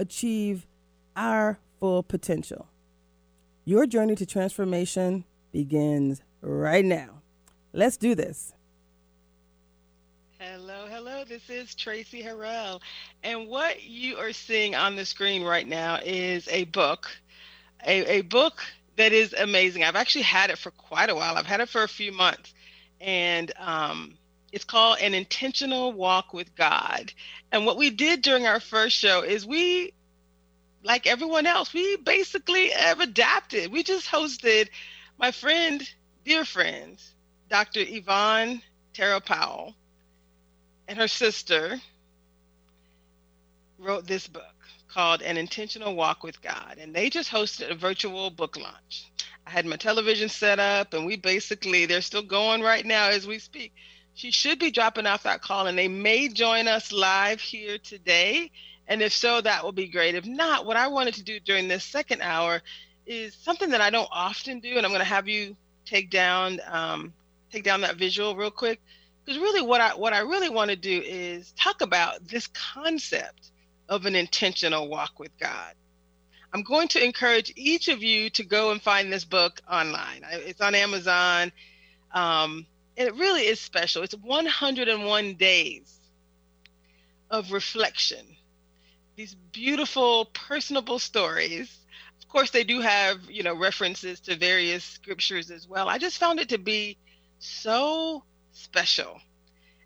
achieve our full potential. Your journey to transformation begins right now. Let's do this. Hello, hello. This is Traci Harrell. And what you are seeing on the screen right now is a book, a, a book that is amazing. I've actually had it for quite a while, I've had it for a few months. And um, it's called An Intentional Walk with God. And what we did during our first show is we like everyone else, we basically have adapted. We just hosted my friend, dear friend, Dr. Yvonne Tara Powell, and her sister wrote this book called An Intentional Walk with God. And they just hosted a virtual book launch. I had my television set up, and we basically, they're still going right now as we speak. She should be dropping off that call, and they may join us live here today and if so, that will be great. If not, what I wanted to do during this second hour is something that I don't often do, and I'm going to have you take down um, take down that visual real quick. Because really, what I what I really want to do is talk about this concept of an intentional walk with God. I'm going to encourage each of you to go and find this book online. It's on Amazon. Um, and it really is special. It's 101 days of reflection these beautiful, personable stories. Of course, they do have, you know, references to various scriptures as well. I just found it to be so special.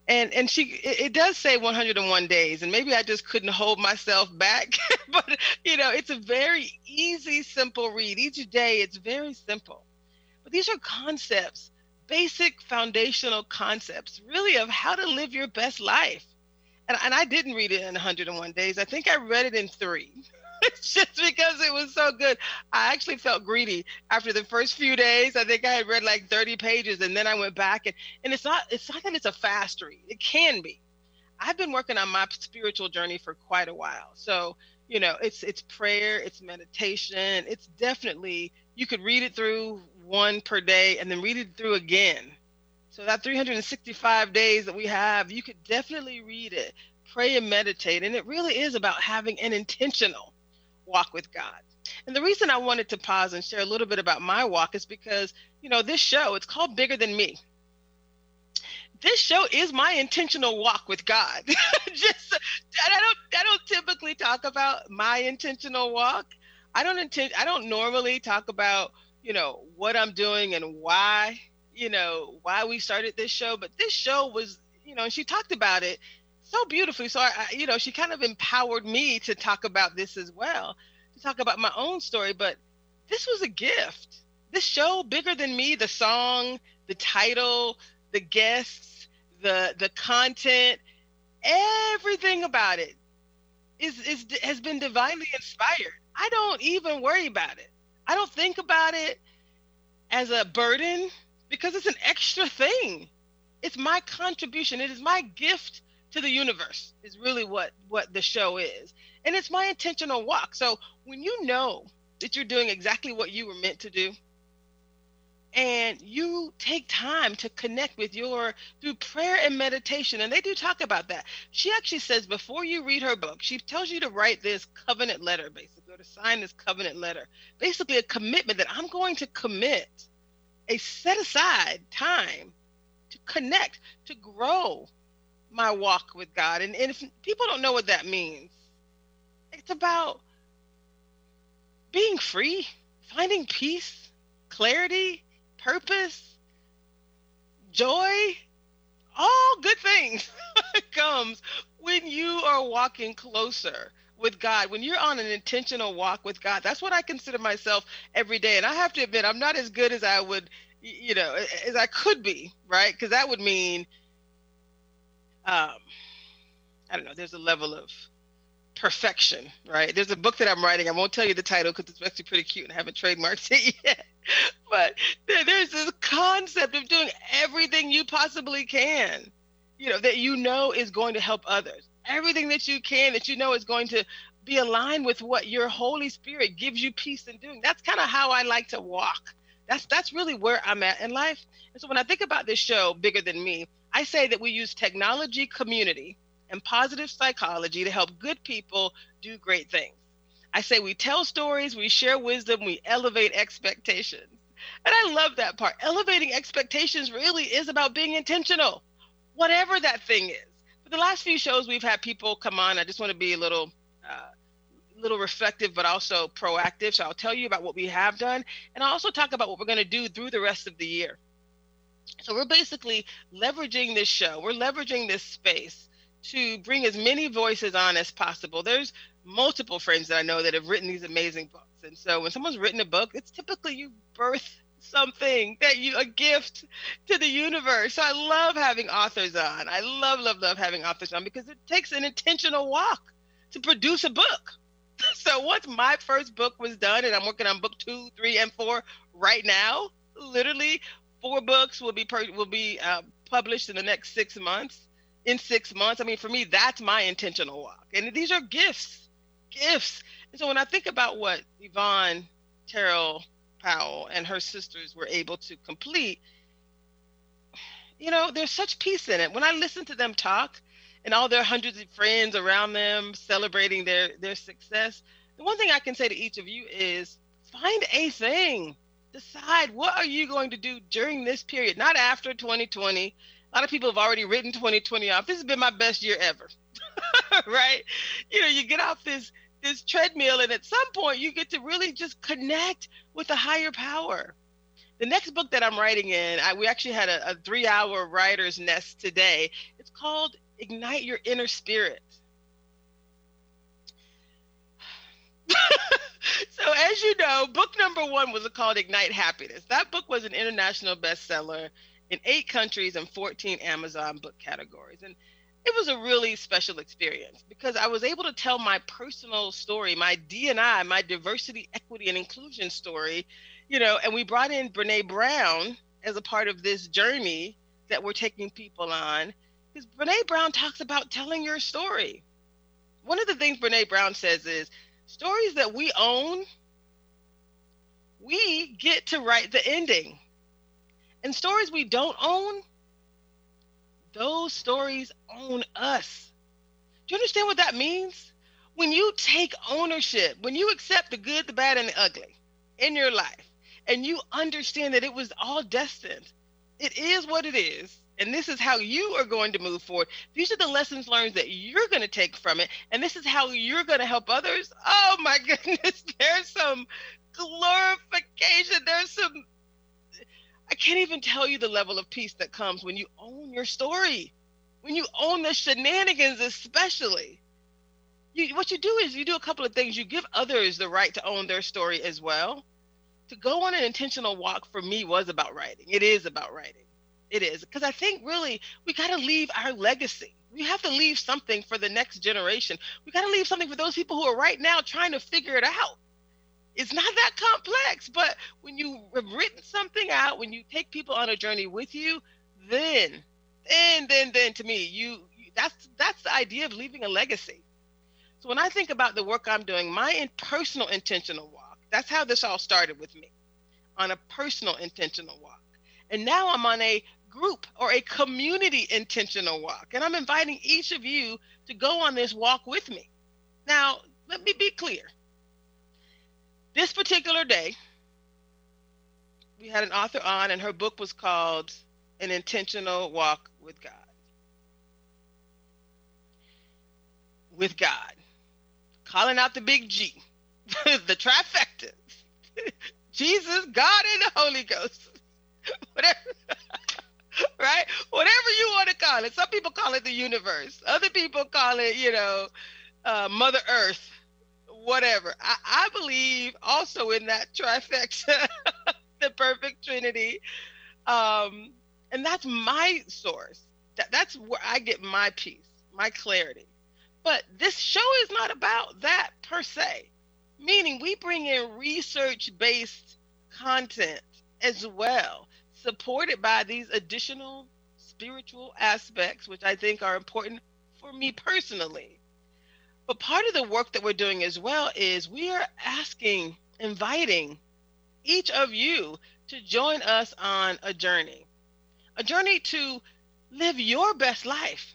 And and she it, it does say 101 days, and maybe I just couldn't hold myself back. but you know, it's a very easy, simple read. Each day it's very simple. But these are concepts, basic foundational concepts, really of how to live your best life and, and I didn't read it in 101 days. I think I read it in three. just because it was so good. I actually felt greedy after the first few days. I think I had read like 30 pages and then I went back and, and it's not it's not that it's a fast read. It can be. I've been working on my spiritual journey for quite a while. So, you know, it's it's prayer, it's meditation. It's definitely you could read it through one per day and then read it through again so that 365 days that we have, you could definitely read it, pray and meditate. And it really is about having an intentional walk with God. And the reason I wanted to pause and share a little bit about my walk is because, you know, this show, it's called Bigger Than Me. This show is my intentional walk with God. Just I don't I don't typically talk about my intentional walk. I don't intend I don't normally talk about, you know, what I'm doing and why you know, why we started this show, but this show was, you know, she talked about it so beautifully. So I, I, you know, she kind of empowered me to talk about this as well, to talk about my own story. But this was a gift. This show, bigger than me, the song, the title, the guests, the the content, everything about it is is has been divinely inspired. I don't even worry about it. I don't think about it as a burden because it's an extra thing. It's my contribution. It is my gift to the universe is really what what the show is. And it's my intentional walk. So when you know that you're doing exactly what you were meant to do and you take time to connect with your through prayer and meditation and they do talk about that she actually says before you read her book she tells you to write this covenant letter basically to sign this covenant letter basically a commitment that i'm going to commit a set aside time to connect, to grow my walk with God. And, and if people don't know what that means, it's about being free, finding peace, clarity, purpose, joy, all good things comes when you are walking closer with God, when you're on an intentional walk with God, that's what I consider myself every day. And I have to admit, I'm not as good as I would, you know, as I could be, right? Because that would mean, um, I don't know, there's a level of perfection, right? There's a book that I'm writing. I won't tell you the title because it's actually pretty cute and I haven't trademarked it yet. But there's this concept of doing everything you possibly can, you know, that you know is going to help others. Everything that you can that you know is going to be aligned with what your Holy Spirit gives you peace in doing. That's kind of how I like to walk. That's that's really where I'm at in life. And so when I think about this show, Bigger Than Me, I say that we use technology, community, and positive psychology to help good people do great things. I say we tell stories, we share wisdom, we elevate expectations. And I love that part. Elevating expectations really is about being intentional, whatever that thing is. The last few shows, we've had people come on. I just want to be a little uh, little reflective, but also proactive. So I'll tell you about what we have done, and I'll also talk about what we're going to do through the rest of the year. So we're basically leveraging this show. We're leveraging this space to bring as many voices on as possible. There's multiple friends that I know that have written these amazing books. And so when someone's written a book, it's typically you birth something that you a gift to the universe. So I love having authors on. I love, love, love having authors on because it takes an intentional walk to produce a book. So once my first book was done, and I'm working on book two, three, and four right now, literally four books will be per, will be uh, published in the next six months. In six months, I mean, for me, that's my intentional walk, and these are gifts, gifts. And so when I think about what Yvonne Terrell Powell and her sisters were able to complete, you know, there's such peace in it. When I listen to them talk, and all their hundreds of friends around them celebrating their their success the one thing i can say to each of you is find a thing. Decide what are you going to do during this period not after 2020 a lot of people have already written 2020 off. This has been my best year ever right? You know you get off this this treadmill and at some point you get to really just connect with a higher power the next book that i'm writing in I, we actually had a, a three hour writer's nest today it's called ignite your inner spirit. so as you know, book number one was called Ignite Happiness. That book was an international bestseller in eight countries and 14 Amazon book categories. And it was a really special experience because I was able to tell my personal story, my DNI, my diversity, equity, and inclusion story, you know, and we brought in Brene Brown as a part of this journey that we're taking people on. Because Brene Brown talks about telling your story. One of the things Brene Brown says is stories that we own, we get to write the ending. And stories we don't own, those stories own us. Do you understand what that means? When you take ownership, when you accept the good, the bad, and the ugly in your life, and you understand that it was all destined, it is what it is and this is how you are going to move forward. These are the lessons learned that you're going to take from it, and this is how you're going to help others. Oh my goodness, there's some glorification. There's some, I can't even tell you the level of peace that comes when you own your story, when you own the shenanigans, especially. You, what you do is you do a couple of things. You give others the right to own their story as well. To go on an intentional walk for me was about writing. It is about writing it is because I think really we got to leave our legacy. We have to leave something for the next generation. We got to leave something for those people who are right now trying to figure it out. It's not that complex, but when you have written something out, when you take people on a journey with you, then, then, then, then, to me, you that's that's the idea of leaving a legacy. So when I think about the work I'm doing, my personal intentional walk, that's how this all started with me, on a personal intentional walk. And now I'm on a group or a community intentional walk. And I'm inviting each of you to go on this walk with me. Now, let me be clear. This particular day, we had an author on, and her book was called An Intentional Walk with God. With God. Calling out the big G, the trifecta Jesus, God, and the Holy Ghost. Whatever right? Whatever you want to call it. Some people call it the universe. Other people call it, you know, uh, Mother Earth, whatever. I, I believe also in that trifecta, the perfect Trinity. Um, and that's my source. That, that's where I get my peace, my clarity. But this show is not about that per se, meaning we bring in research based content as well, supported by these additional spiritual aspects, which I think are important for me personally. But part of the work that we're doing as well is we are asking, inviting each of you to join us on a journey, a journey to live your best life,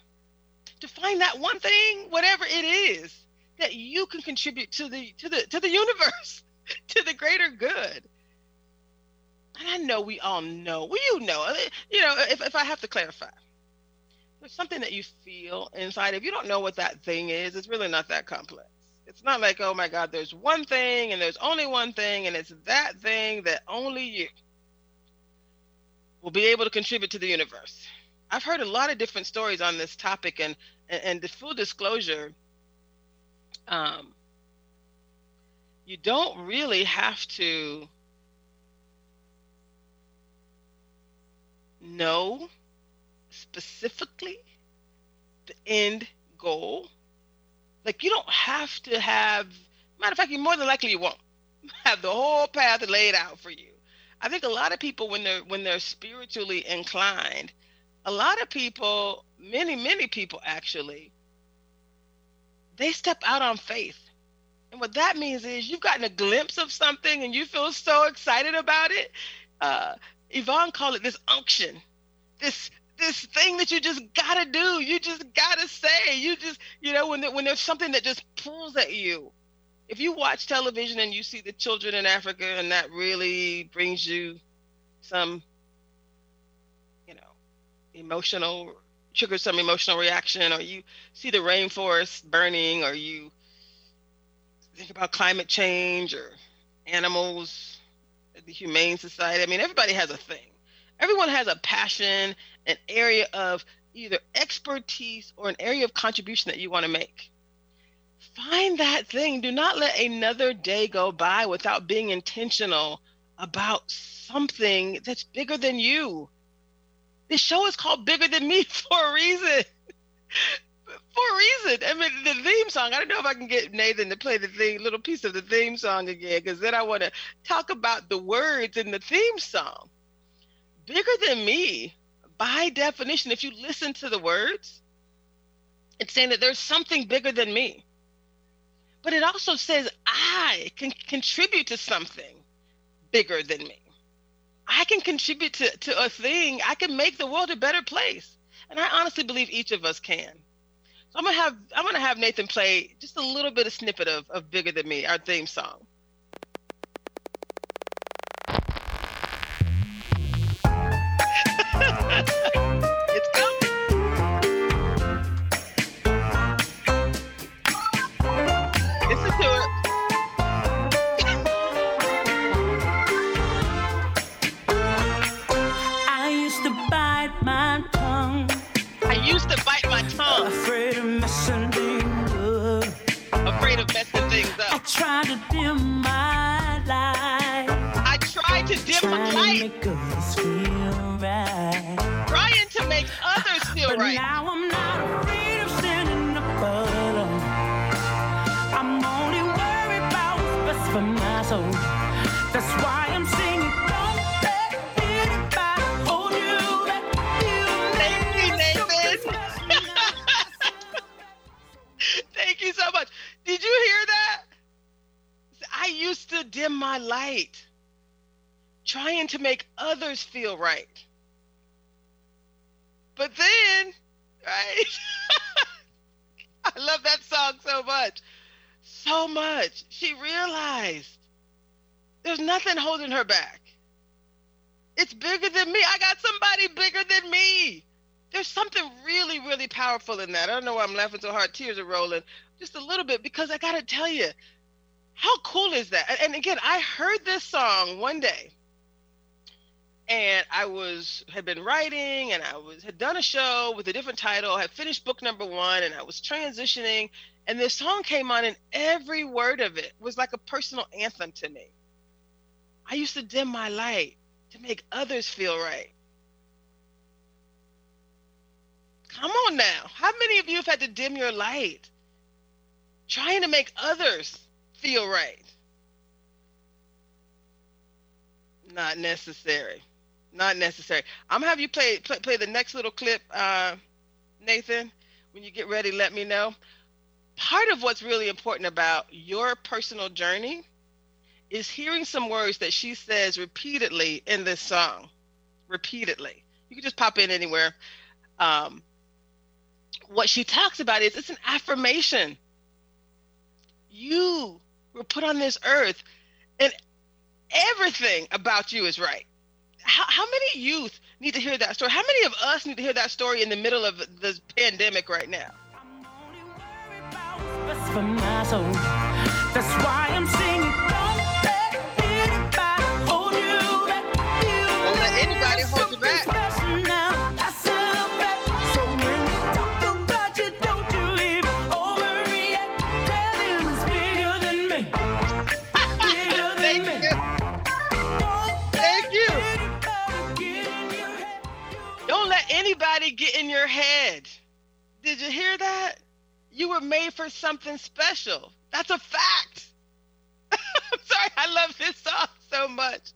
to find that one thing, whatever it is, that you can contribute to the to the to the universe, to the greater good. And I know we all know, well, you know, you know, if, if I have to clarify, there's something that you feel inside. If you don't know what that thing is, it's really not that complex. It's not like, oh my God, there's one thing and there's only one thing, and it's that thing that only you will be able to contribute to the universe. I've heard a lot of different stories on this topic, and and, and the full disclosure, um, you don't really have to know specifically the end goal. Like you don't have to have. Matter of fact, you more than likely you won't have the whole path laid out for you. I think a lot of people when they're when they're spiritually inclined, a lot of people, many many people actually, they step out on faith. And what that means is you've gotten a glimpse of something and you feel so excited about it. Uh, Yvonne called it this unction, this this thing that you just gotta do. You just gotta say. You just you know when when there's something that just pulls at you if you watch television and you see the children in Africa and that really brings you some, you know, emotional, triggers some emotional reaction, or you see the rainforest burning, or you think about climate change or animals, the Humane Society. I mean, everybody has a thing. Everyone has a passion, an area of either expertise or an area of contribution that you want to make find that thing. Do not let another day go by without being intentional about something that's bigger than you. This show is called Bigger Than Me for a reason. for a reason. I mean, the theme song, I don't know if I can get Nathan to play the thing, little piece of the theme song again, because then I want to talk about the words in the theme song. Bigger than me, by definition, if you listen to the words, it's saying that there's something bigger than me but it also says I can contribute to something bigger than me. I can contribute to, to a thing. I can make the world a better place. And I honestly believe each of us can. So I'm gonna have I'm gonna have Nathan play just a little bit of snippet of, of Bigger Than Me, our theme song. tried to I used to bite my tongue. I used to bite my tongue. Afraid of messing things up. Afraid of messing things up. I try to dim my light. I tried to dim my light. Feel but right. Now I'm not afraid of standing up alone. Um, I'm only worried about what's best for my soul. That's why I'm singing. Thank you so much. Did you hear that? I used to dim my light, trying to make others feel right. But then, right? I love that song so much. So much. She realized there's nothing holding her back. It's bigger than me. I got somebody bigger than me. There's something really, really powerful in that. I don't know why I'm laughing so hard. Tears are rolling just a little bit because I got to tell you, how cool is that? And again, I heard this song one day and I was had been writing and I was had done a show with a different title, had finished book number 1 and I was transitioning and this song came on and every word of it was like a personal anthem to me. I used to dim my light to make others feel right. Come on now. How many of you have had to dim your light trying to make others feel right. Not necessary. Not necessary. I'm gonna have you play play, play the next little clip, uh, Nathan. When you get ready, let me know. Part of what's really important about your personal journey is hearing some words that she says repeatedly in this song. Repeatedly. You can just pop in anywhere. Um, what she talks about is it's an affirmation. You were put on this earth, and everything about you is right. How, how many youth need to hear that story? How many of us need to hear that story in the middle of this pandemic right now? Get in your head. Did you hear that? You were made for something special. That's a fact. I'm sorry, I love this song so much.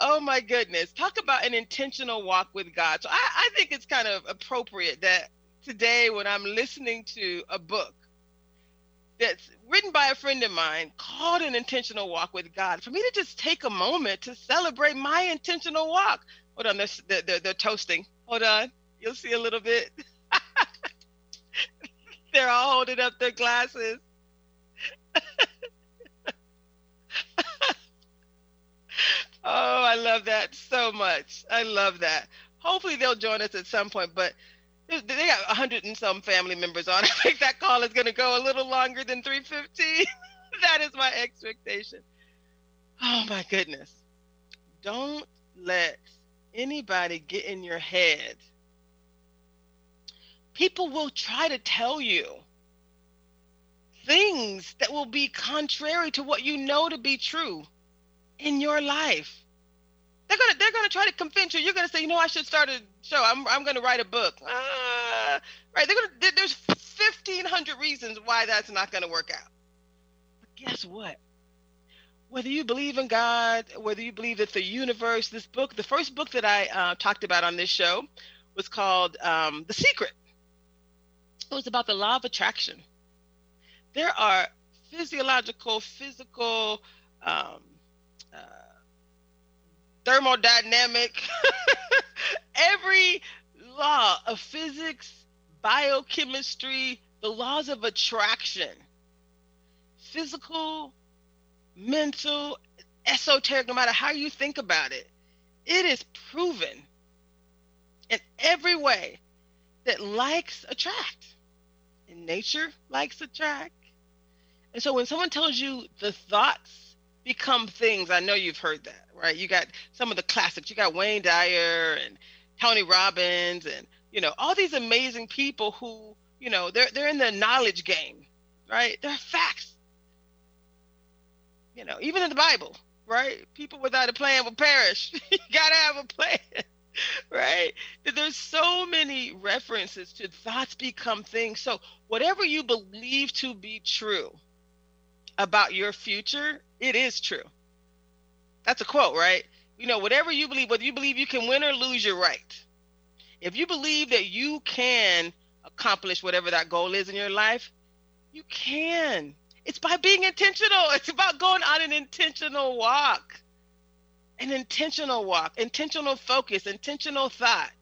Oh my goodness. Talk about an intentional walk with God. So I, I think it's kind of appropriate that today, when I'm listening to a book that's written by a friend of mine called An Intentional Walk with God, for me to just take a moment to celebrate my intentional walk. Hold on, they're, they're, they're, they're toasting. Hold on. You'll see a little bit. they're all holding up their glasses. oh, I love that so much. I love that. Hopefully they'll join us at some point, but they got a hundred and some family members on. I think that call is going to go a little longer than 315. that is my expectation. Oh my goodness. Don't let anybody get in your head. People will try to tell you things that will be contrary to what you know to be true in your life. They're gonna they're gonna try to convince you. You're gonna say, you know, I should start a show. I'm I'm gonna write a book. Uh, right? They're gonna there's fifteen hundred reasons why that's not gonna work out. But guess what? Whether you believe in God, whether you believe that the universe, this book, the first book that I uh, talked about on this show was called um, The Secret. It was about the law of attraction. There are physiological, physical, um, uh, thermodynamic, every law of physics, biochemistry, the laws of attraction, physical, mental, esoteric, no matter how you think about it, it is proven in every way that likes attract. And nature likes to track. And so when someone tells you the thoughts become things, I know you've heard that, right? You got some of the classics. You got Wayne Dyer and Tony Robbins and you know all these amazing people who you know they're they're in the knowledge game, right? They're facts. You know, even in the Bible, right? People without a plan will perish. you gotta have a plan, right? There's so many references to thoughts become things. So whatever you believe to be true about your future, it is true. That's a quote, right? You know, whatever you believe, whether you believe you can win or lose, you're right. If you believe that you can accomplish whatever that goal is in your life, you can. It's by being intentional. It's about going on an intentional walk. An intentional walk, intentional focus, intentional thought.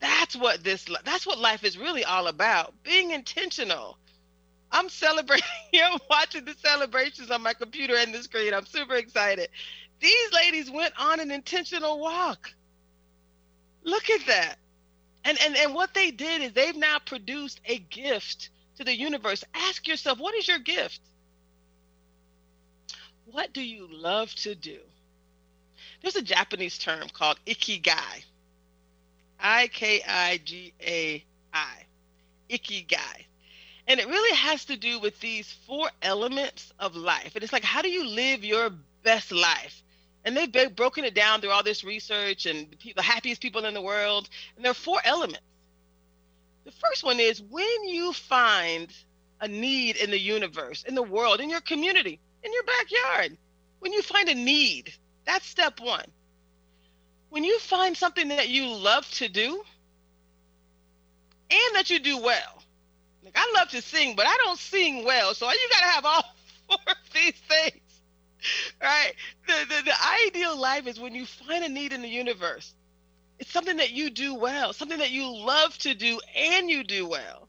That's what this that's what life is really all about. Being intentional. I'm celebrating. I'm watching the celebrations on my computer and the screen. I'm super excited. These ladies went on an intentional walk. Look at that. And and and what they did is they've now produced a gift to the universe. Ask yourself, what is your gift? What do you love to do? There's a Japanese term called ikigai. I K I G A I. Ikigai. And it really has to do with these four elements of life. And it's like, how do you live your best life? And they've been- broken it down through all this research and the, pe- the happiest people in the world. And there are four elements. The first one is when you find a need in the universe, in the world, in your community, in your backyard. When you find a need, that's step one. When you find something that you love to do and that you do well. Like I love to sing, but I don't sing well. So you got to have all four of these things. Right? The, the the ideal life is when you find a need in the universe. It's something that you do well, something that you love to do and you do well.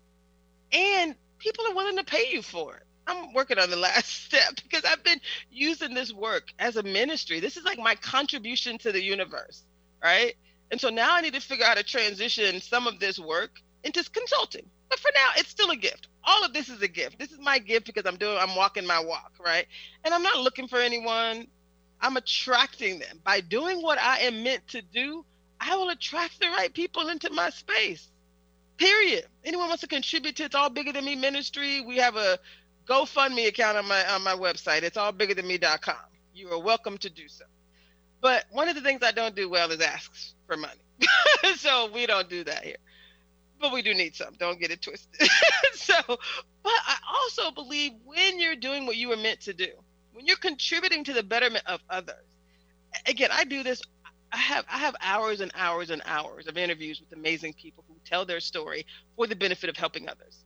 And people are willing to pay you for it. I'm working on the last step because I've been using this work as a ministry. This is like my contribution to the universe, right? And so now I need to figure out how to transition some of this work into consulting. But for now, it's still a gift. All of this is a gift. This is my gift because I'm doing I'm walking my walk, right? And I'm not looking for anyone. I'm attracting them. By doing what I am meant to do, I will attract the right people into my space. Period. Anyone wants to contribute to It's All Bigger Than Me Ministry, we have a GoFundMe account on my on my website. It's allbiggerthanme.com. You are welcome to do so. But one of the things I don't do well is ask for money. so we don't do that here. But we do need some. Don't get it twisted. so, but I also believe when you're doing what you were meant to do, when you're contributing to the betterment of others. Again, I do this I have I have hours and hours and hours of interviews with amazing people who tell their story for the benefit of helping others.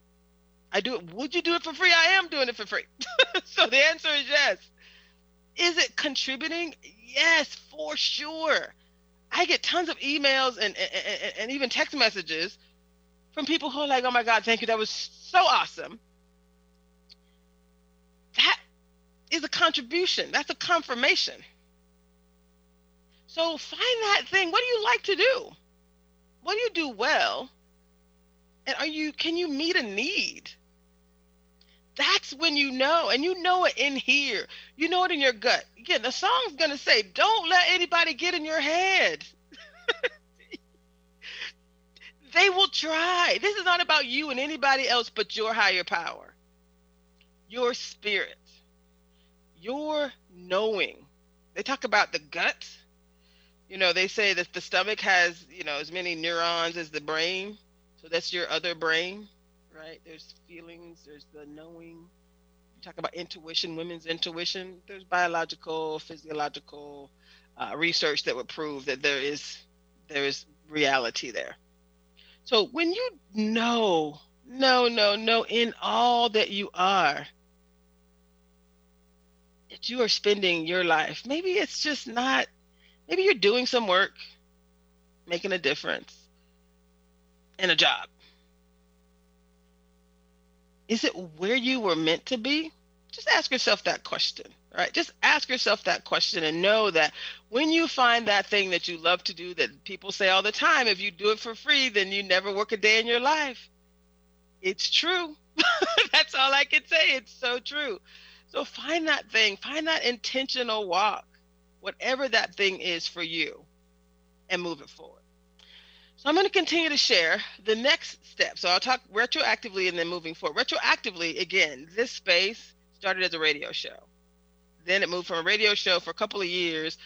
I do it. Would you do it for free? I am doing it for free. so the answer is yes. Is it contributing? Yes, for sure. I get tons of emails and, and, and even text messages from people who are like, oh my God, thank you. That was so awesome. That is a contribution. That's a confirmation. So find that thing. What do you like to do? What do you do well? And are you can you meet a need? That's when you know, and you know it in here. You know it in your gut. Again, the song's gonna say, "Don't let anybody get in your head." they will try. This is not about you and anybody else but your higher power, your spirit, your knowing. They talk about the gut. You know, they say that the stomach has, you know, as many neurons as the brain. So that's your other brain, right? There's feelings, there's the knowing. You talk about intuition, women's intuition. There's biological, physiological uh, research that would prove that there is there is reality there. So when you know, no, no, no, in all that you are, that you are spending your life, maybe it's just not, maybe you're doing some work, making a difference in a job. Is it where you were meant to be? Just ask yourself that question, right? Just ask yourself that question and know that when you find that thing that you love to do that people say all the time, if you do it for free, then you never work a day in your life. It's true. That's all I can say. It's so true. So find that thing, find that intentional walk, whatever that thing is for you, and move it forward. So I'm going to continue to share the next step. So I'll talk retroactively and then moving forward. Retroactively, again, this space started as a radio show. Then it moved from a radio show for a couple of years.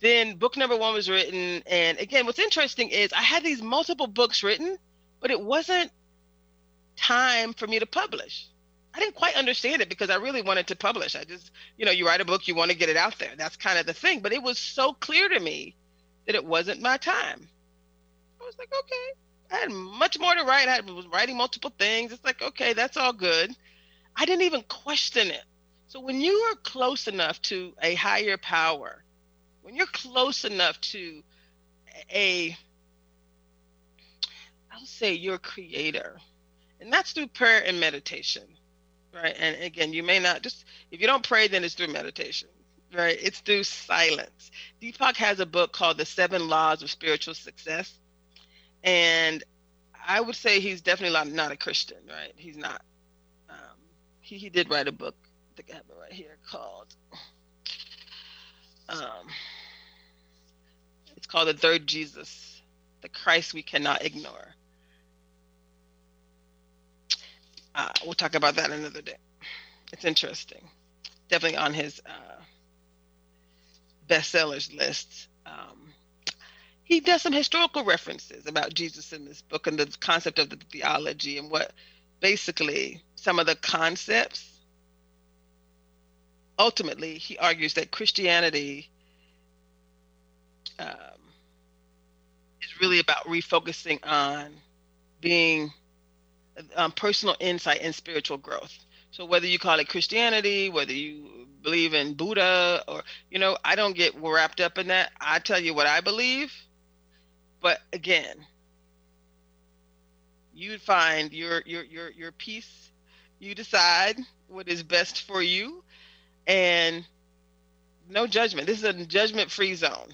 Then book number one was written. And again, what's interesting is I had these multiple books written, but it wasn't time for me to publish. I didn't quite understand it because I really wanted to publish. I just, you know, you write a book, you want to get it out there. That's kind of the thing. But it was so clear to me that it wasn't my time. I was like, okay. I had much more to write. I was writing multiple things. It's like, okay, that's all good. I didn't even question it. So when you are close enough to a higher power, when you're close enough to a, I'll say your creator, and that's through prayer and meditation, right? And again, you may not just, if you don't pray, then it's through meditation, right? It's through silence. Deepak has a book called The Seven Laws of Spiritual Success. And I would say he's definitely not, not a Christian, right? He's not. Um, he, he did write a book. I think I have it right here called. Um, it's called The Third Jesus, the Christ we cannot ignore. Uh, we'll talk about that another day. It's interesting. Definitely on his uh, bestsellers list. Um, he does some historical references about Jesus in this book and the concept of the theology and what basically some of the concepts, ultimately, he argues that Christianity um, is really about refocusing on being um, personal insight and spiritual growth. So whether you call it Christianity, whether you believe in Buddha, or you know, I don't get wrapped up in that. I tell you what I believe, but again, you find your your your your peace. You decide what is best for you, and no judgment. This is a judgment-free zone.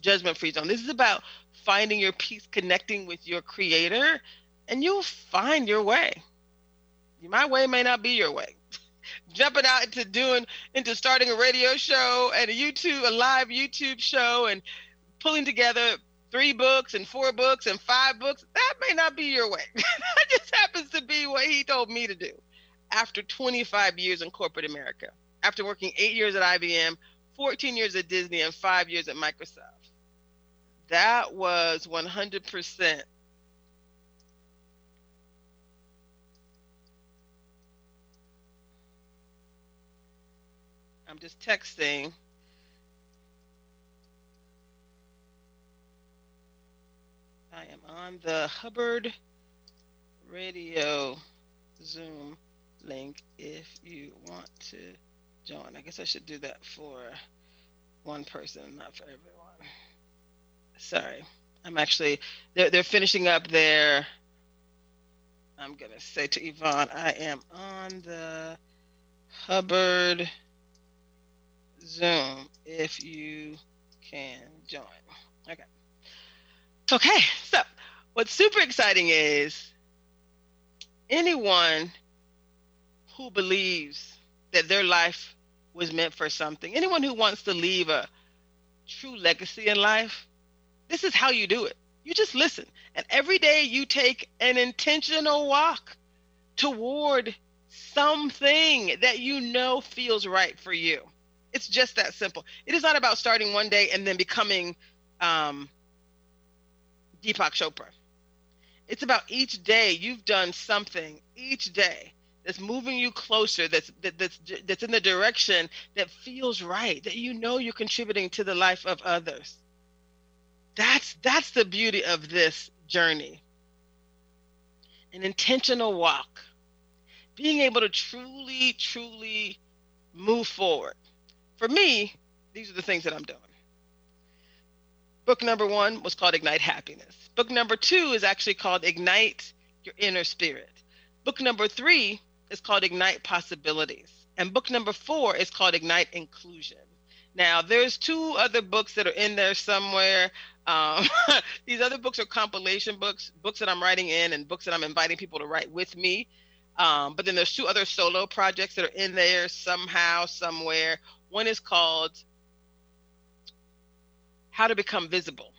Judgment-free zone. This is about finding your peace, connecting with your Creator, and you'll find your way. My way may not be your way. Jumping out into doing into starting a radio show and a YouTube, a live YouTube show, and pulling together three books and four books and five books, that may not be your way. that just happens to be what he told me to do after 25 years in corporate America, after working eight years at IBM, 14 years at Disney, and five years at Microsoft. That was 100% I'm just texting. I am on the Hubbard Radio Zoom link if you want to join. I guess I should do that for one person, not for everyone. Sorry. I'm actually they're they're finishing up their I'm gonna say to Yvonne, I am on the Hubbard Zoom if you can join. Okay. So what's super exciting is anyone who believes that their life was meant for something, anyone who wants to leave a true legacy in life, this is how you do it. You just listen. And every day you take an intentional walk toward something that you know feels right for you. It's just that simple. It is not about starting one day and then becoming um, Deepak Chopra. It's about each day you've done something each day that's moving you closer, that's that, that's that's in the direction that feels right, that you know you're contributing to the life of others. That's that's the beauty of this journey. An intentional walk. Being able to truly, truly move forward. For me, these are the things that I'm doing. Book number one was called Ignite Happiness. Book number two is actually called Ignite Your Inner Spirit. Book number three is called Ignite Possibilities. And book number four is called Ignite Inclusion. Now, there's two other books that are in there somewhere. Um, these other books are compilation books, books that I'm writing in, and books that I'm inviting people to write with me. Um, but then there's two other solo projects that are in there somehow, somewhere. One is called How to Become Visible.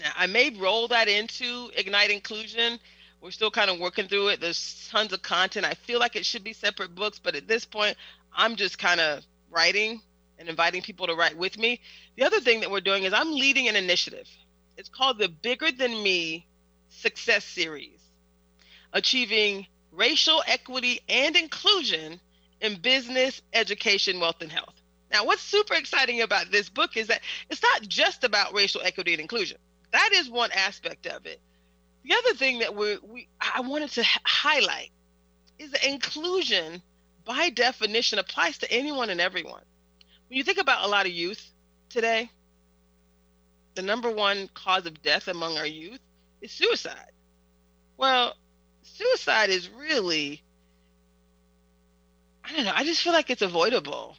Now, I may roll that into Ignite Inclusion. We're still kind of working through it. There's tons of content. I feel like it should be separate books, but at this point, I'm just kind of writing and inviting people to write with me. The other thing that we're doing is I'm leading an initiative. It's called the Bigger Than Me Success Series, achieving racial equity and inclusion in business, education, wealth, and health. Now, what's super exciting about this book is that it's not just about racial equity and inclusion. That is one aspect of it. The other thing that we we I wanted to highlight is that inclusion, by definition, applies to anyone and everyone. When you think about a lot of youth today, the number one cause of death among our youth is suicide. Well, suicide is really I don't know, I just feel like it's avoidable.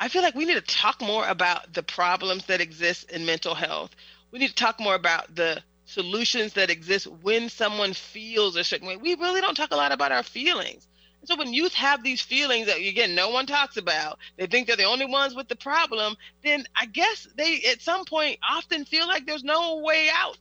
I feel like we need to talk more about the problems that exist in mental health. We need to talk more about the solutions that exist when someone feels a certain way. We really don't talk a lot about our feelings. And so when youth have these feelings that again no one talks about, they think they're the only ones with the problem, then I guess they at some point often feel like there's no way out.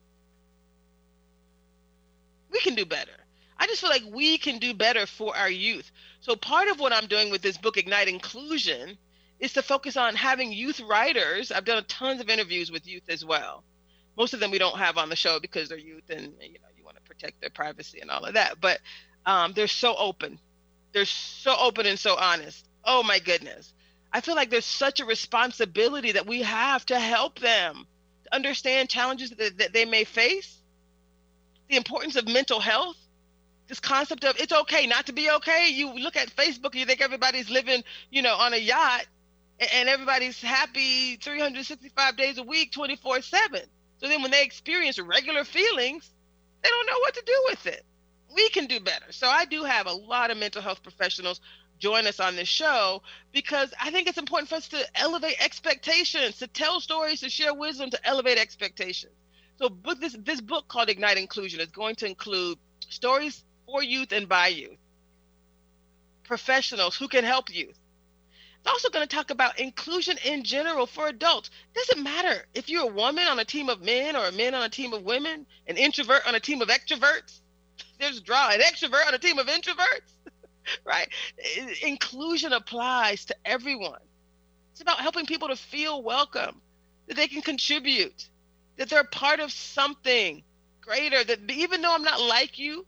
We can do better. I just feel like we can do better for our youth. So part of what I'm doing with this book Ignite Inclusion is to focus on having youth writers. I've done tons of interviews with youth as well. Most of them we don't have on the show because they're youth and you know you want to protect their privacy and all of that. But Um, they're so open. They're so open and so honest. Oh my goodness. I feel like there's such a responsibility that we have to help them to understand challenges that, that they may face, the importance of mental health, this concept of it's okay not to be okay. You look at Facebook and you think everybody's living, you know, on a yacht and everybody's happy 365 days a week, 24 7. So then when they experience regular feelings, they don't know what to do with it. We can do better. So I do have a lot of mental health professionals join us on this show because I think it's important for us to elevate expectations, to tell stories, to share wisdom, to elevate expectations. So book this this book called Ignite Inclusion is going to include stories for youth and by youth, professionals who can help youth. It's also going to talk about inclusion in general for adults. Doesn't matter if you're a woman on a team of men or a man on a team of women, an introvert on a team of extroverts. There's draw an extrovert on a team of introverts, right? Inclusion applies to everyone. It's about helping people to feel welcome, that they can contribute, that they're part of something greater. That even though I'm not like you,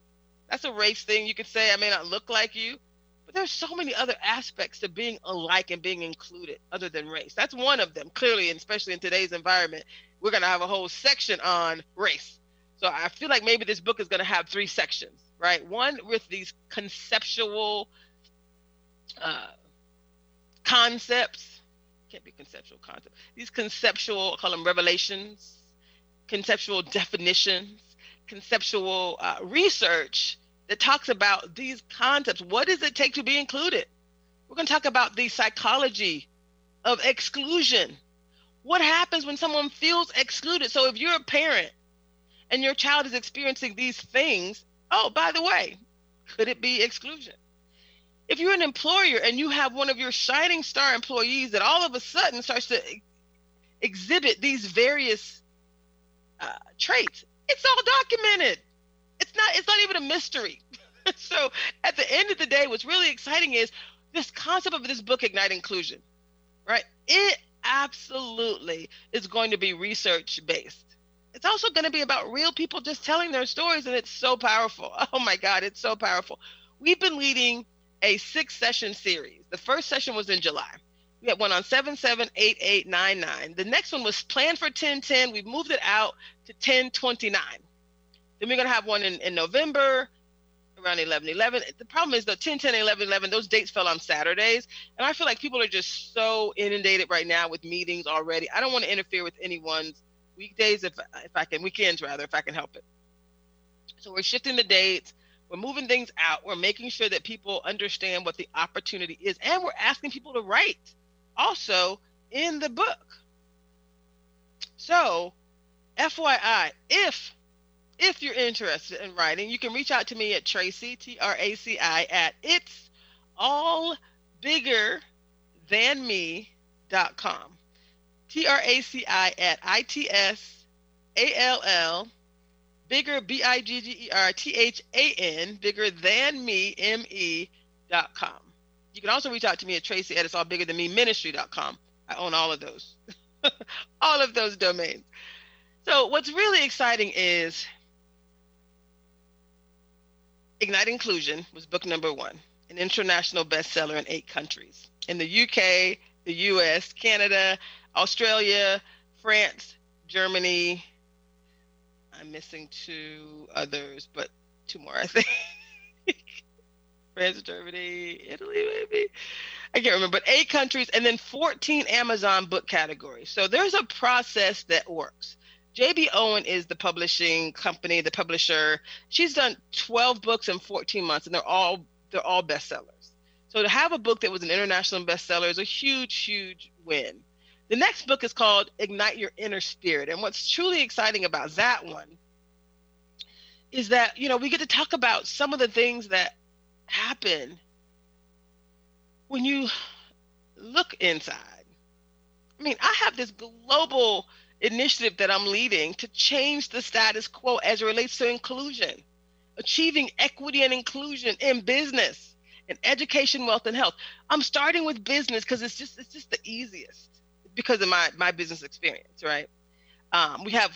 that's a race thing. You could say I may not look like you, but there's so many other aspects to being alike and being included other than race. That's one of them, clearly, and especially in today's environment. We're going to have a whole section on race. So I feel like maybe this book is going to have three sections, right? One with these conceptual uh, concepts, can't be conceptual concepts, these conceptual, I call them revelations, conceptual definitions, conceptual uh, research that talks about these concepts. What does it take to be included? We're going to talk about the psychology of exclusion. What happens when someone feels excluded? So, if you're a parent and your child is experiencing these things, oh, by the way, could it be exclusion? If you're an employer and you have one of your shining star employees that all of a sudden starts to exhibit these various uh, traits, it's all documented. It's not. It's not even a mystery. so at the end of the day, what's really exciting is this concept of this book, Ignite Inclusion, right? It absolutely is going to be research based. It's also going to be about real people just telling their stories, and it's so powerful. Oh my God, it's so powerful. We've been leading a six session series. The first session was in July. We had one on 778899. The next one was planned for 1010. We've moved it out to 1029. Then we're going to have one in, in November around 11 11. The problem is the 10 10 11 11, those dates fell on Saturdays. And I feel like people are just so inundated right now with meetings already. I don't want to interfere with anyone's weekdays if, if I can, weekends rather, if I can help it. So we're shifting the dates. We're moving things out. We're making sure that people understand what the opportunity is. And we're asking people to write also in the book. So, FYI, if if you're interested in writing, you can reach out to me at Traci T R A C I at it's all bigger than me.com. T R A C I at I T S A L L bigger B I G G E R T H A N bigger than me M E dot com. You can also reach out to me at Traci at it's all bigger than me ministry.com. I own all of those. all of those domains. So what's really exciting is Ignite Inclusion was book number one, an international bestseller in eight countries. In the UK, the US, Canada, Australia, France, Germany. I'm missing two others, but two more, I think. France, Germany, Italy, maybe. I can't remember, but eight countries and then 14 Amazon book categories. So there's a process that works. JB Owen is the publishing company, the publisher. She's done 12 books in 14 months, and they're all they're all bestsellers. So to have a book that was an international bestseller is a huge, huge win. The next book is called Ignite Your Inner Spirit, and what's truly exciting about that one is that you know we get to talk about some of the things that happen when you look inside. I mean, I have this global initiative that I'm leading to change the status quo as it relates to inclusion, achieving equity and inclusion in business, in education, wealth, and health. I'm starting with business because it's just it's just the easiest because of my my business experience, right? Um, we have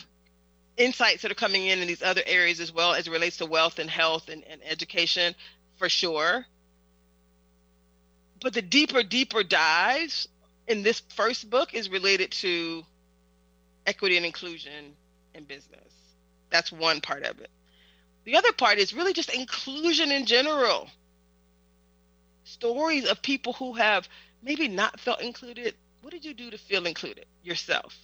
insights that are coming in in these other areas as well as it relates to wealth and health and, and education. for sure. But the deeper, deeper dives in this first book is related to equity and inclusion in business. That's one part of it. The other part is really just inclusion in general. Stories of people who have maybe not felt included. What did you do to feel included yourself?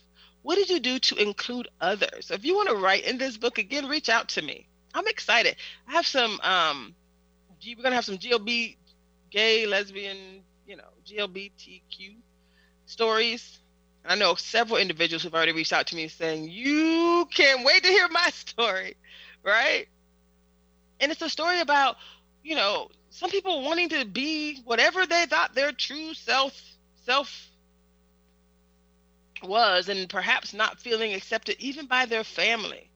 What did you do to include others? If you want to write in this book again, reach out to me. I'm excited. I have some um we're gonna have some GLB gay, lesbian, you know, GLBTQ stories. I know several individuals who've already reached out to me saying, You can't wait to hear my story, right? And it's a story about, you know, some people wanting to be whatever they thought their true self self was and perhaps not feeling accepted even by their family,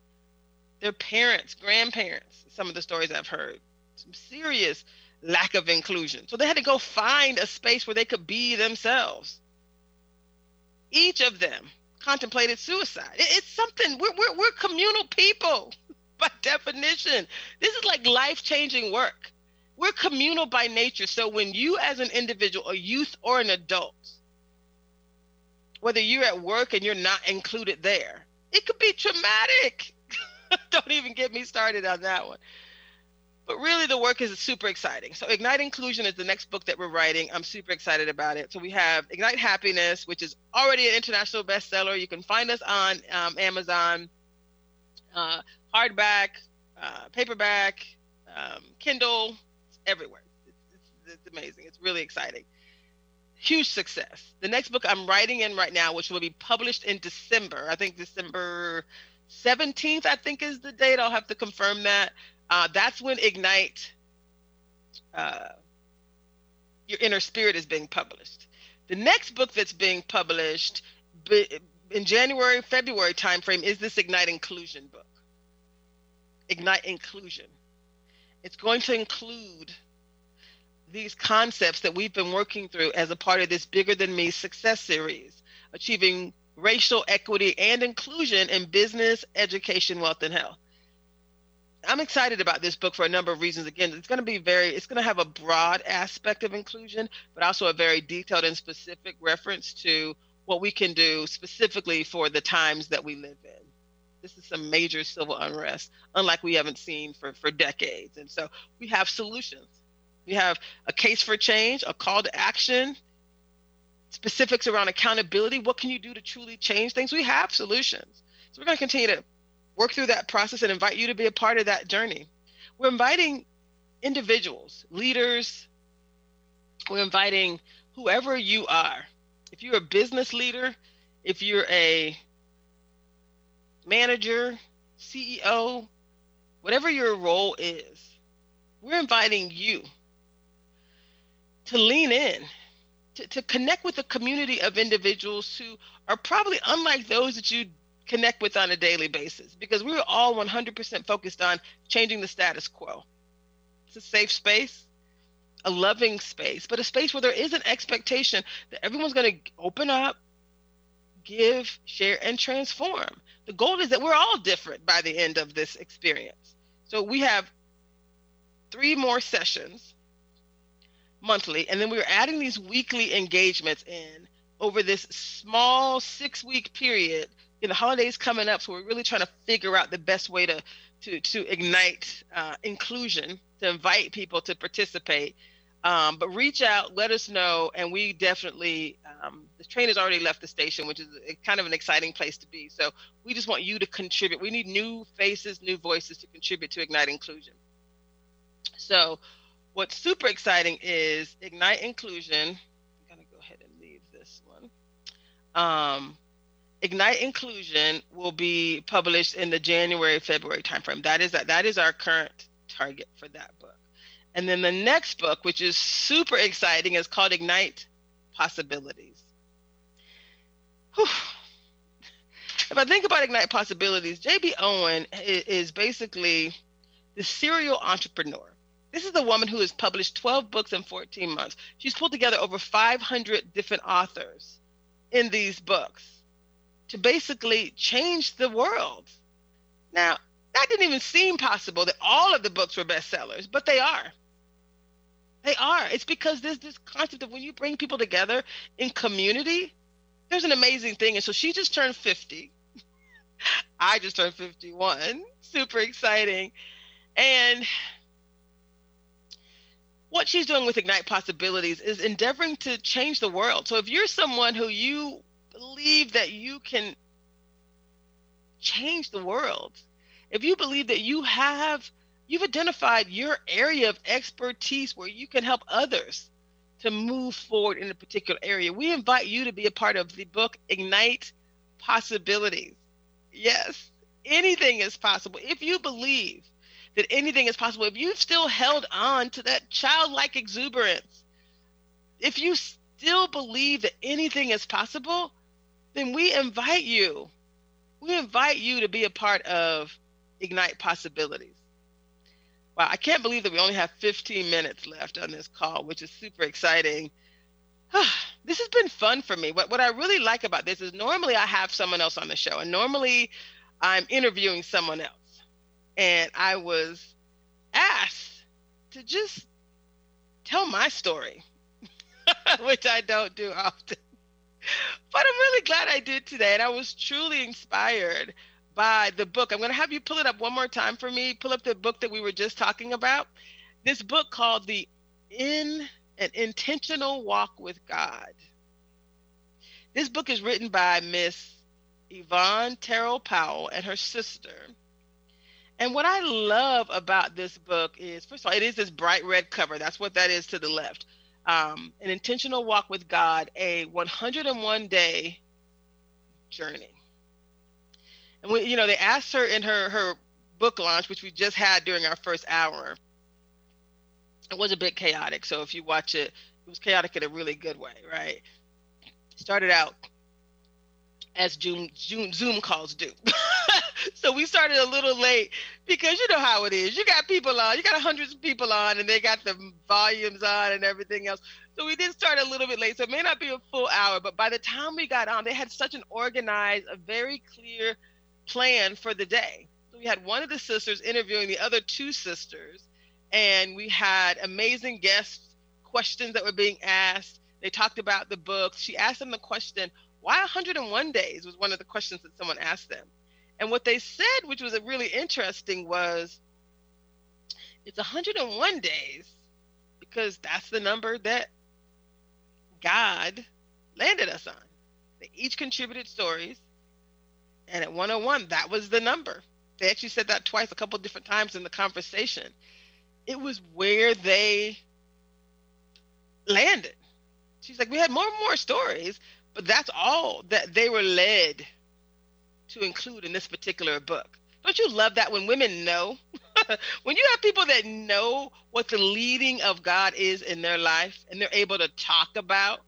their parents, grandparents, some of the stories I've heard. Some serious lack of inclusion. So they had to go find a space where they could be themselves. Each of them contemplated suicide. It- It's something, we're, we're, we're communal people by definition. This is like life changing work. We're communal by nature. So when you, as an individual, a youth or an adult, whether you're at work and you're not included there, it could be traumatic. Don't even get me started on that one. But really, the work is super exciting. So, Ignite Inclusion is the next book that we're writing. I'm super excited about it. So, we have Ignite Happiness, which is already an international bestseller. You can find us on um, Amazon, uh, hardback, uh, paperback, um, Kindle, everywhere. It's, it's, it's amazing. It's really exciting. Huge success. The next book I'm writing in right now, which will be published in December, I think December 17th, I think is the date. I'll have to confirm that. Uh, that's when Ignite, uh, Your Inner Spirit, is being published. The next book that's being published in January, February timeframe is this Ignite Inclusion book. Ignite Inclusion. It's going to include these concepts that we've been working through as a part of this Bigger Than Me success series, achieving racial equity and inclusion in business, education, wealth, and health. I'm excited about this book for a number of reasons. Again, it's going to be very, it's going to have a broad aspect of inclusion, but also a very detailed and specific reference to what we can do specifically for the times that we live in. This is some major civil unrest, unlike we haven't seen for, for decades. And so we have solutions. We have a case for change, a call to action, specifics around accountability. What can you do to truly change things? We have solutions. So we're going to continue to work through that process and invite you to be a part of that journey. We're inviting individuals, leaders, we're inviting whoever you are. If you're a business leader, if you're a manager, CEO, whatever your role is, we're inviting you to lean in, to, to connect with a community of individuals who are probably unlike those that you connect with on a daily basis because we're all 100% focused on changing the status quo. It's a safe space, a loving space, but a space where there is an expectation that everyone's going to open up, give, share, and transform. The goal is that we're all different by the end of this experience. So we have three more sessions monthly, and then we're adding these weekly engagements in over this small six week period. You know, the holidays coming up, so we're really trying to figure out the best way to to to ignite uh, inclusion, to invite people to participate. Um, but reach out, let us know, and we definitely um, the train has already left the station, which is a, kind of an exciting place to be. So we just want you to contribute. We need new faces, new voices to contribute to ignite inclusion. So what's super exciting is ignite inclusion. I'm gonna go ahead and leave this one. Um, ignite inclusion will be published in the January February timeframe. That is that that is our current target for that book. And then the next book, which is super exciting, is called Ignite Possibilities. Whew. If I think about Ignite Possibilities, JB Owen is basically the serial entrepreneur. This is the woman who has published 12 books in 14 months. She's pulled together over 500 different authors in these books to basically change the world. Now, that didn't even seem possible that all of the books were bestsellers, but they are. They are. It's because there's this concept of when you bring people together in community, there's an amazing thing. And so she just turned 50. I just turned 51. Super exciting. And what she's doing with Ignite Possibilities is endeavoring to change the world. So if you're someone who you believe that you can change the world, if you believe that you have you've identified your area of expertise where you can help others to move forward in a particular area, we invite you to be a part of the book Ignite Possibilities. Yes, anything is possible. If you believe that anything is possible, if you've still held on to that childlike exuberance, if you still believe that anything is possible, then we invite you. We invite you to be a part of Ignite Possibilities. Wow, I can't believe that we only have 15 minutes left on this call, which is super exciting. this has been fun for me. What what I really like about this is normally I have someone else on the show, and normally I'm interviewing someone else. And I was asked to just tell my story, which I don't do often. But I'm really glad I did today, and I was truly inspired by the book. I'm going to have you pull it up one more time for me. Pull up the book that we were just talking about. This book called The In an Intentional Walk with God. This book is written by Miss Yvonne Terrell Powell and her sister. And what I love about this book is, first of all, it is this bright red cover. That's what that is to the left. Um, an intentional walk with God, a 101 day journey. And we, you know, they asked her in her her book launch, which we just had during our first hour. It was a bit chaotic. So if you watch it, it was chaotic in a really good way, right? Started out as Zoom Zoom, Zoom calls do. so we started a little late because you know how it is. You got people on, you got hundreds of people on, and they got the volumes on and everything else. So we did start a little bit late. So it may not be a full hour, but by the time we got on, they had such an organized, a very clear plan for the day. So we had one of the sisters interviewing the other two sisters, and we had amazing guests, questions that were being asked. They talked about the books. She asked them the question, why 101 days was one of the questions that someone asked them. And what they said, which was really interesting, was it's 101 days because that's the number that God landed us on. They each contributed stories. And at 101, that was the number. They actually said that twice, a couple different times in the conversation. It was where they landed. She's like, we had more and more stories, but that's all that they were led to include in this particular book. Don't you love that when women know? when you have people that know what the leading of God is in their life and they're able to talk about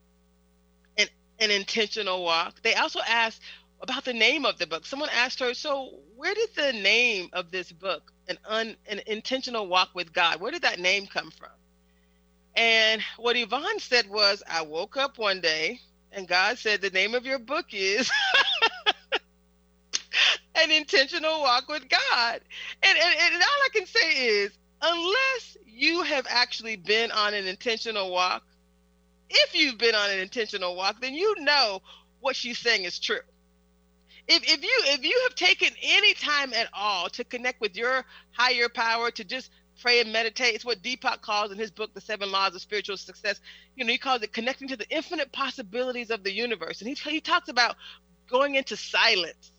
an, an intentional walk. They also asked about the name of the book. Someone asked her, So, where did the name of this book, an, un, an intentional walk with God, where did that name come from? And what Yvonne said was, I woke up one day and God said, The name of your book is An Intentional Walk with God. And, and, and all I can say is, unless you have actually been on an intentional walk, if you've been on an intentional walk, then you know what she's saying is true. If, if you if you have taken any time at all to connect with your higher power, to just pray and meditate, it's what Deepak calls in his book, The Seven Laws of Spiritual Success. You know, he calls it connecting to the infinite possibilities of the universe. And he, he talks about going into silence.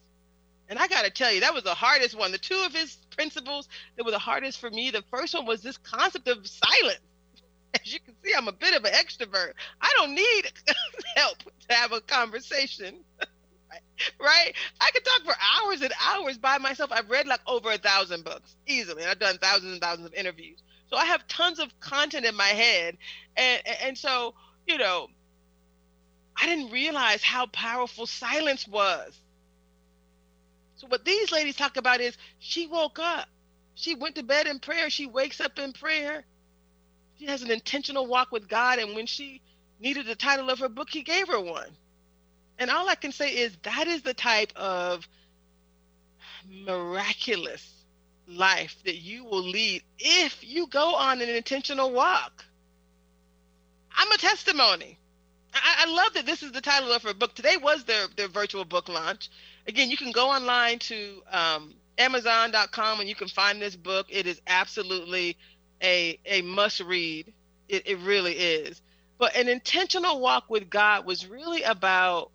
And I got to tell you, that was the hardest one. The two of his principles that were the hardest for me. The first one was this concept of silence. As you can see, I'm a bit of an extrovert. I don't need help to have a conversation. right? I could talk for hours and hours by myself. I've read like over a thousand books easily, and I've done thousands and thousands of interviews. So I have tons of content in my head, and and so you know, I didn't realize how powerful silence was. So what these ladies talk about is she woke up, she went to bed in prayer, she wakes up in prayer, she has an intentional walk with God, and when she needed the title of her book, he gave her one. And all I can say is that is the type of miraculous life that you will lead if you go on an intentional walk I'm a testimony. I, I love that this is the title of her book. Today was their their virtual book launch. Again, you can go online to um, Amazon.com and you can find this book. It is absolutely a a must read. It, it really is. But an intentional walk with God was really about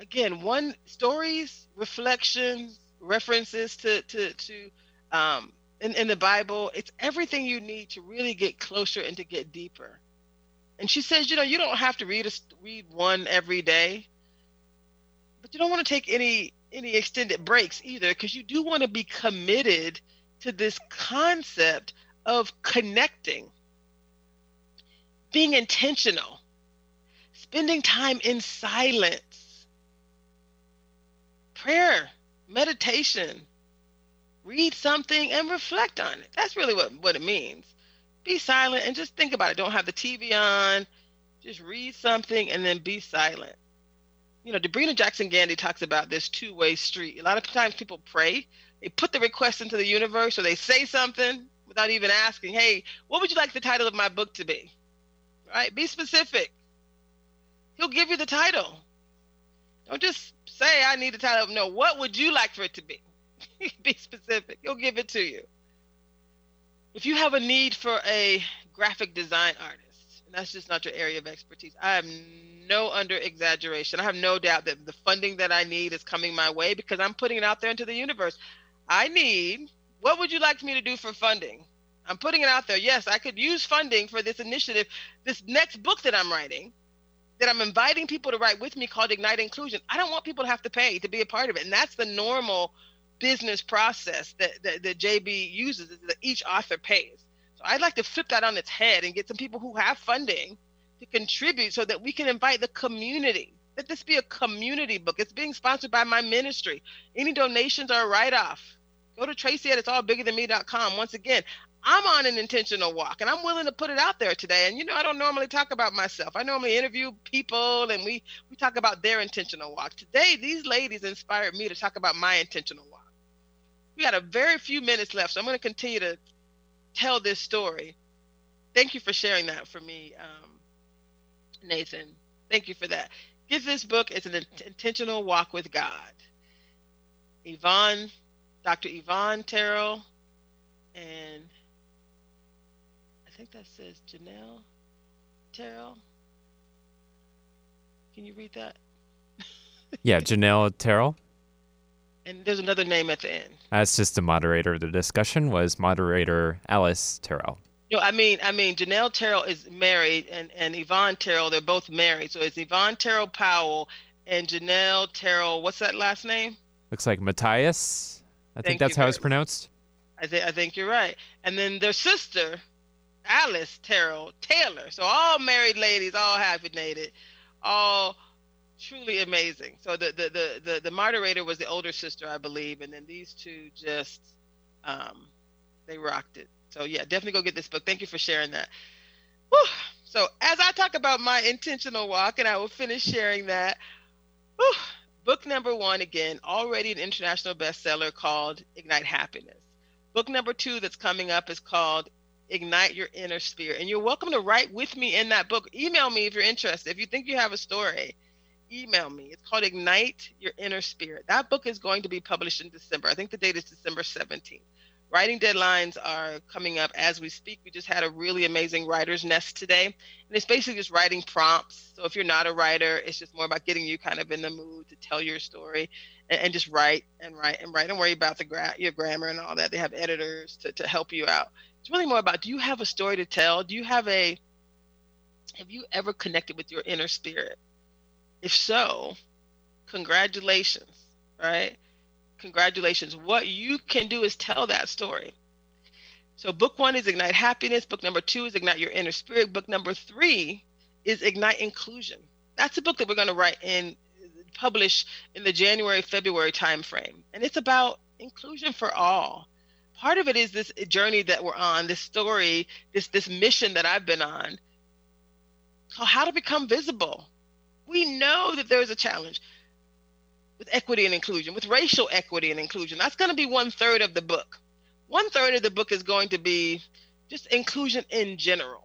again one stories, reflections, references to to to um, in, in the Bible. It's everything you need to really get closer and to get deeper. And she says, you know, you don't have to read a, read one every day, but you don't want to take any any extended breaks either, because you do want to be committed to this concept of connecting, being intentional, spending time in silence, prayer, meditation, read something and reflect on it. That's really what, what it means. Be silent and just think about it. Don't have the TV on. Just read something and then be silent. You know, Debrena Jackson Gandy talks about this two way street. A lot of times people pray, they put the request into the universe or they say something without even asking, hey, what would you like the title of my book to be? Right? Be specific. He'll give you the title. Don't just say, I need the title. No, what would you like for it to be? be specific. He'll give it to you. If you have a need for a graphic design artist, and that's just not your area of expertise, I have no under exaggeration. I have no doubt that the funding that I need is coming my way because I'm putting it out there into the universe. I need, what would you like me to do for funding? I'm putting it out there. Yes, I could use funding for this initiative, this next book that I'm writing, that I'm inviting people to write with me called Ignite Inclusion. I don't want people to have to pay to be a part of it. And that's the normal business process that, that, that JB uses is that each author pays. So I'd like to flip that on its head and get some people who have funding to contribute so that we can invite the community. Let this be a community book. It's being sponsored by my ministry. Any donations are a write-off. Go to Traci at it's all bigger than me.com. Once again, I'm on an intentional walk and I'm willing to put it out there today. And you know, I don't normally talk about myself. I normally interview people and we we talk about their intentional walk. Today, these ladies inspired me to talk about my intentional walk. We got a very few minutes left, so I'm going to continue to tell this story. Thank you for sharing that for me, um, Nathan. Thank you for that. Give this book. It's an intentional walk with God. Yvonne, Dr. Yvonne Terrell, and I think that says Janelle Terrell. Can you read that? Yeah, Janelle Terrell. And there's another name at the end. That's just the moderator of the discussion was moderator Alice Terrell. No, I mean, I mean, Janelle Terrell is married, and and Yvonne Terrell, they're both married. So it's Yvonne Terrell Powell and Janelle Terrell. What's that last name? Looks like Matthias. I think that's how it's pronounced. I think I think you're right. And then their sister, Alice Terrell Taylor. So all married ladies, all hyphenated, all truly amazing. So the the the the, the moderator was the older sister, I believe, and then these two just um, they rocked it. So yeah, definitely go get this book. Thank you for sharing that. Whew. So as I talk about my intentional walk, and I will finish sharing that. whew, book number one again, already an international bestseller called Ignite Happiness. Book number two that's coming up is called Ignite Your Inner Spirit. And you're welcome to write with me in that book. Email me if you're interested. If you think you have a story, email me. It's called Ignite Your Inner Spirit. That book is going to be published in December. I think the date is December 17th. Writing deadlines are coming up as we speak. We just had a really amazing writer's nest today. And it's basically just writing prompts. So if you're not a writer, it's just more about getting you kind of in the mood to tell your story and, and just write and write and write. Don't worry about the gra- your grammar and all that. They have editors to, to help you out. It's really more about do you have a story to tell? Do you have a have you ever connected with your inner spirit? If so, congratulations, right? Congratulations. What you can do is tell that story. So, book one is Ignite Happiness. Book number two is Ignite Your Inner Spirit. Book number three is Ignite Inclusion. That's a book that we're going to write and publish in the January February timeframe. And it's about inclusion for all. Part of it is this journey that we're on, this story, this this mission that I've been on, How to Become Visible. We know that there's a challenge with equity and inclusion, with racial equity and inclusion. That's going to be one third of the book. One third of the book is going to be just inclusion in general.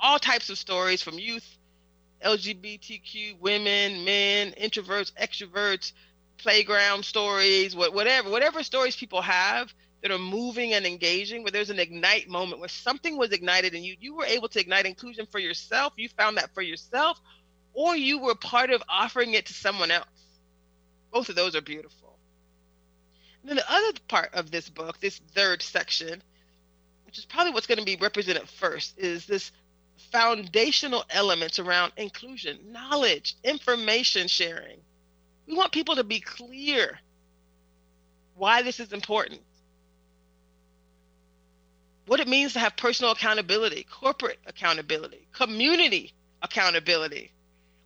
all types of stories from youth, LGBTQ, women, men, introverts, extroverts, playground stories, whatever, whatever stories people have that are moving and engaging, where there's an ignite moment, where something was ignited and you, you were able to ignite inclusion for yourself, you found that for yourself, or you were part of offering it to someone else. Both of those are beautiful. And then the other part of this book, this third section, which is probably what's going to be represented first, is this foundational elements around inclusion, knowledge, information sharing. We want people to be clear why this is important, what it means to have personal accountability, corporate accountability, community accountability.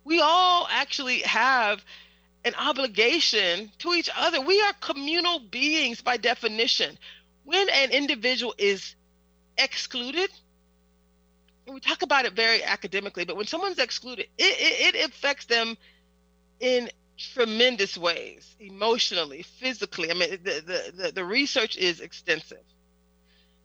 We all actually have an obligation to each other. We are communal beings by definition. When an individual is excluded, we talk about it very academically, but when someone's excluded, it, it, it affects them in tremendous ways, emotionally, physically. I mean, the, the, the, the research is extensive.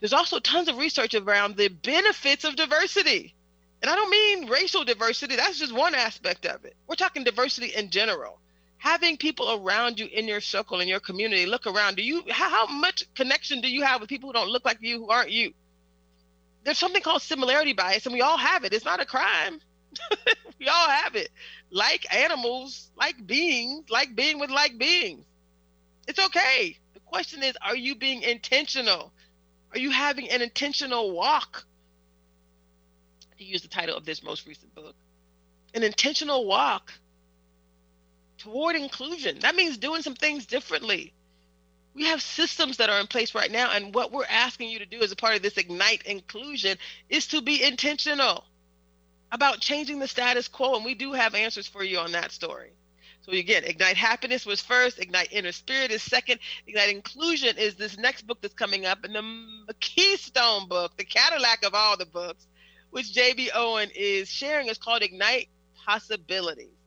There's also tons of research around the benefits of diversity. And I don't mean racial diversity, that's just one aspect of it. We're talking diversity in general. Having people around you in your circle, in your community, look around. Do you how, how much connection do you have with people who don't look like you, who aren't you? There's something called similarity bias, and we all have it. It's not a crime. we all have it. Like animals, like beings, like being with like beings. It's okay. The question is, are you being intentional? Are you having an intentional walk? To use the title of this most recent book, an intentional walk toward inclusion. That means doing some things differently. We have systems that are in place right now, and what we're asking you to do as a part of this Ignite inclusion is to be intentional about changing the status quo. And we do have answers for you on that story. So again, Ignite Happiness was first, Ignite Inner Spirit is second, Ignite Inclusion is this next book that's coming up, and the keystone book, the Cadillac of all the books, which JB Owen is sharing, is called Ignite Possibilities.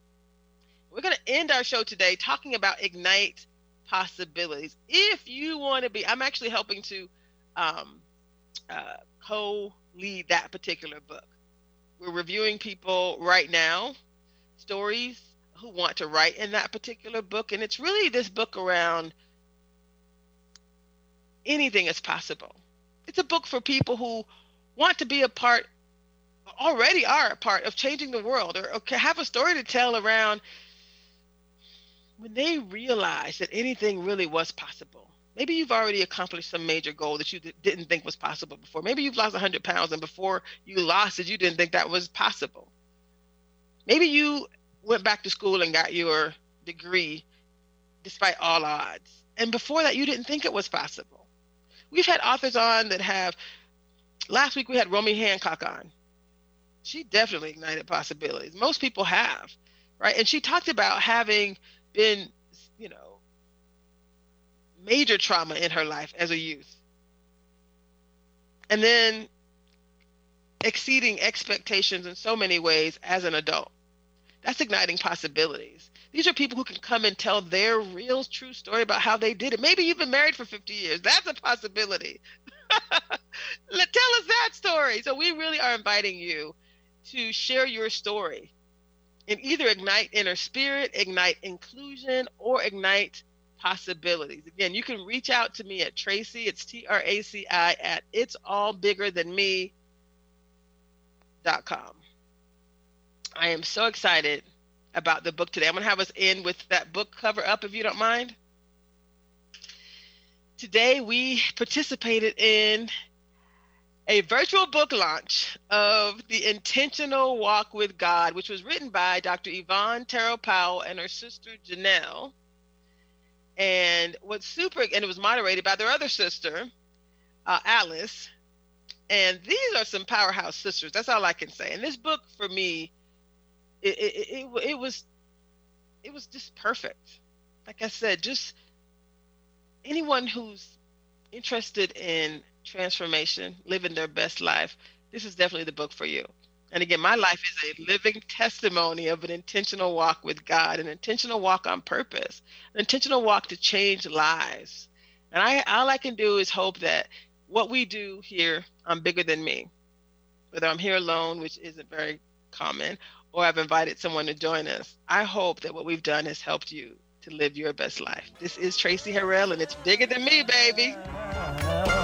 We're going to end our show today talking about Ignite Possibilities. If you want to be, I'm actually helping to um, uh, co lead that particular book. We're reviewing people right now, stories who want to write in that particular book. And it's really this book around anything is possible. It's a book for people who want to be a part, already are a part of changing the world, or, or have a story to tell around when they realize that anything really was possible. Maybe you've already accomplished some major goal that you didn't think was possible before. Maybe you've lost 100 pounds, and before you lost it, you didn't think that was possible. Maybe you went back to school and got your degree despite all odds. And before that, you didn't think it was possible. We've had authors on that have, last week we had Romy Hancock on. She definitely ignited possibilities. Most people have, right? And she talked about having been, you know, major trauma in her life as a youth. And then exceeding expectations in so many ways as an adult. That's igniting possibilities. These are people who can come and tell their real true story about how they did it. Maybe you've been married for 50 years. That's a possibility. Tell us that story. So we really are inviting you to share your story and either ignite inner spirit, ignite inclusion, or ignite possibilities. Again, you can reach out to me at Traci, it's T R A C I, at it's all bigger than me dot com. I am so excited about the book today. I'm going to have us end with that book cover up if you don't mind. Today, we participated in a virtual book launch of The Intentional Walk with God, which was written by Dr. Yvonne Terrell Powell and her sister Janelle. And what's super, and it was moderated by their other sister, uh, Alice. And these are some powerhouse sisters. That's all I can say. And this book, for me, it, it, it, it was, it was just perfect. Like I said, just anyone who's interested in transformation, living their best life, this is definitely the book for you. And again, my life is a living testimony of an intentional walk with God, an intentional walk on purpose, an intentional walk to change lives. And I all I can do is hope that what we do here I'm Bigger Than Me whether I'm here alone, which isn't very common, or I've invited someone to join us. I hope that what we've done has helped you to live your best life. This is Traci Harrell, and it's bigger than me, baby.